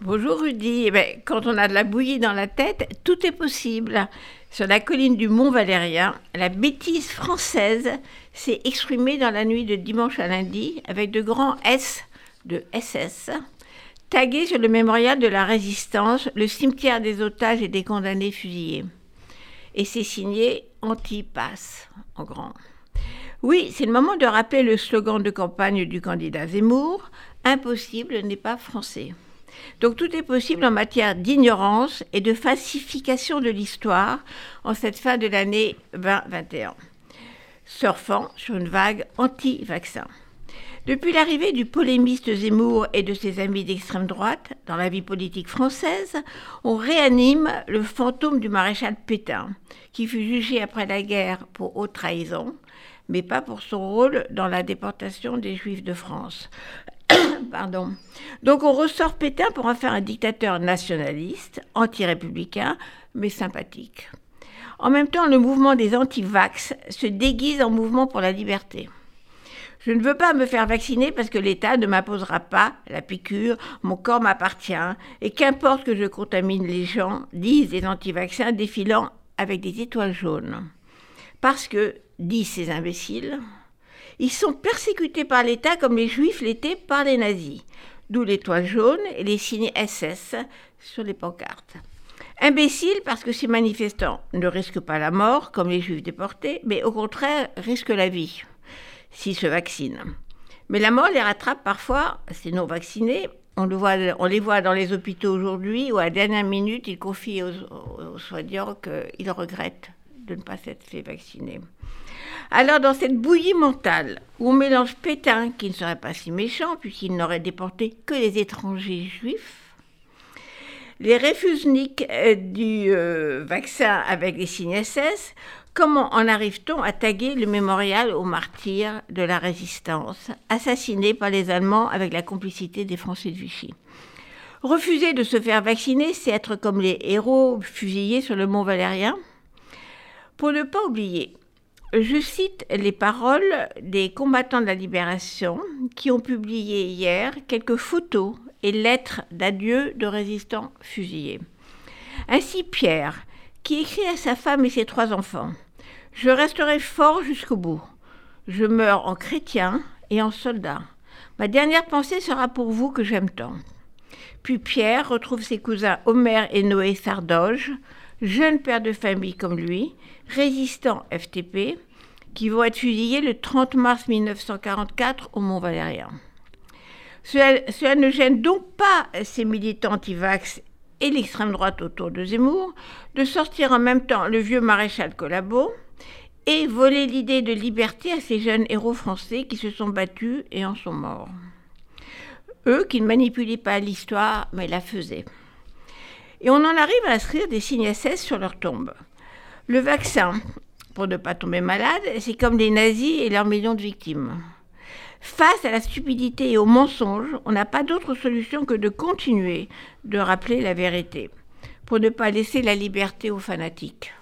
Bonjour Rudy. Eh ben, quand on a de la bouillie dans la tête, tout est possible. Sur la colline du Mont Valérien, la bêtise française s'est exprimée dans la nuit de dimanche à lundi avec de grands S de SS tagués sur le mémorial de la Résistance, le cimetière des otages et des condamnés fusillés. Et c'est signé Anti-Pass en grand. Oui, c'est le moment de rappeler le slogan de campagne du candidat Zemmour Impossible n'est pas français. Donc tout est possible en matière d'ignorance et de falsification de l'histoire en cette fin de l'année 2021, surfant sur une vague anti-vaccin. Depuis l'arrivée du polémiste Zemmour et de ses amis d'extrême droite dans la vie politique française, on réanime le fantôme du maréchal Pétain, qui fut jugé après la guerre pour haute trahison, mais pas pour son rôle dans la déportation des Juifs de France. Pardon. Donc on ressort Pétain pour en faire un dictateur nationaliste, anti-républicain, mais sympathique. En même temps, le mouvement des anti-vax se déguise en mouvement pour la liberté. Je ne veux pas me faire vacciner parce que l'État ne m'imposera pas la piqûre, mon corps m'appartient, et qu'importe que je contamine les gens, disent les anti-vaccins défilant avec des étoiles jaunes. Parce que, disent ces imbéciles, ils sont persécutés par l'État comme les Juifs l'étaient par les nazis, d'où l'étoile jaune et les signes SS sur les pancartes. Imbécile parce que ces manifestants ne risquent pas la mort comme les Juifs déportés, mais au contraire risquent la vie s'ils se vaccinent. Mais la mort les rattrape parfois, ces non-vaccinés. On, on, les voit dans les hôpitaux aujourd'hui où à la dernière minute, ils confient aux soignants qu'ils regrettent de ne pas s'être fait vacciner. Alors, dans cette bouillie mentale, où on mélange Pétain, qui ne serait pas si méchant, puisqu'il n'aurait déporté que les étrangers juifs, les réfusniks euh, du euh, vaccin avec les signes SS, comment en arrive-t-on à taguer le mémorial aux martyrs de la résistance, assassinés par les Allemands avec la complicité des Français de Vichy? Refuser de se faire vacciner, c'est être comme les héros fusillés sur le mont Valérien? Pour ne pas oublier je cite les paroles des combattants de la libération qui ont publié hier quelques photos et lettres d'adieu de résistants fusillés. Ainsi Pierre, qui écrit à sa femme et ses trois enfants Je resterai fort jusqu'au bout. Je meurs en chrétien et en soldat. Ma dernière pensée sera pour vous que j'aime tant. Puis Pierre retrouve ses cousins Omer et Noé Sardoge, jeunes pères de famille comme lui, résistants FTP, qui vont être fusillés le 30 mars 1944 au Mont Valérien. Cela, ne gêne donc pas ces militants anti-vax et l'extrême droite autour de Zemmour de sortir en même temps le vieux maréchal Collabo et voler l'idée de liberté à ces jeunes héros français qui se sont battus et en sont morts. Eux qui ne manipulaient pas l'histoire mais la faisaient. Et on en arrive à inscrire des signes SS sur leur tombe. Le vaccin, pour ne pas tomber malade, c'est comme les nazis et leurs millions de victimes. Face à la stupidité et au mensonge, on n'a pas d'autre solution que de continuer de rappeler la vérité, pour ne pas laisser la liberté aux fanatiques.